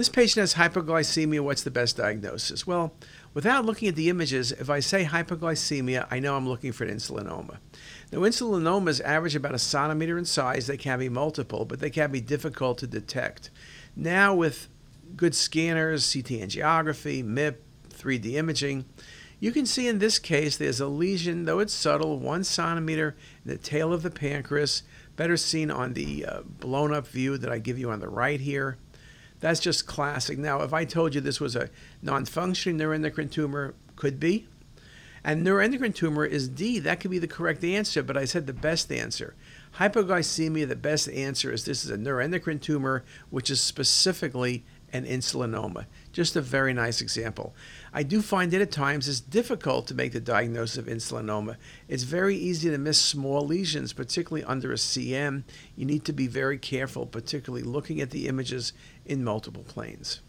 This patient has hypoglycemia. What's the best diagnosis? Well, without looking at the images, if I say hypoglycemia, I know I'm looking for an insulinoma. Now, insulinomas average about a centimeter in size. They can be multiple, but they can be difficult to detect. Now, with good scanners, CT angiography, MIP, 3D imaging, you can see in this case there's a lesion, though it's subtle, one centimeter in the tail of the pancreas, better seen on the uh, blown up view that I give you on the right here. That's just classic. Now, if I told you this was a non functioning neuroendocrine tumor, could be. And neuroendocrine tumor is D. That could be the correct answer, but I said the best answer. Hypoglycemia, the best answer is this is a neuroendocrine tumor, which is specifically an insulinoma. Just a very nice example. I do find it at times it's difficult to make the diagnosis of insulinoma. It's very easy to miss small lesions, particularly under a CM. You need to be very careful, particularly looking at the images in multiple planes.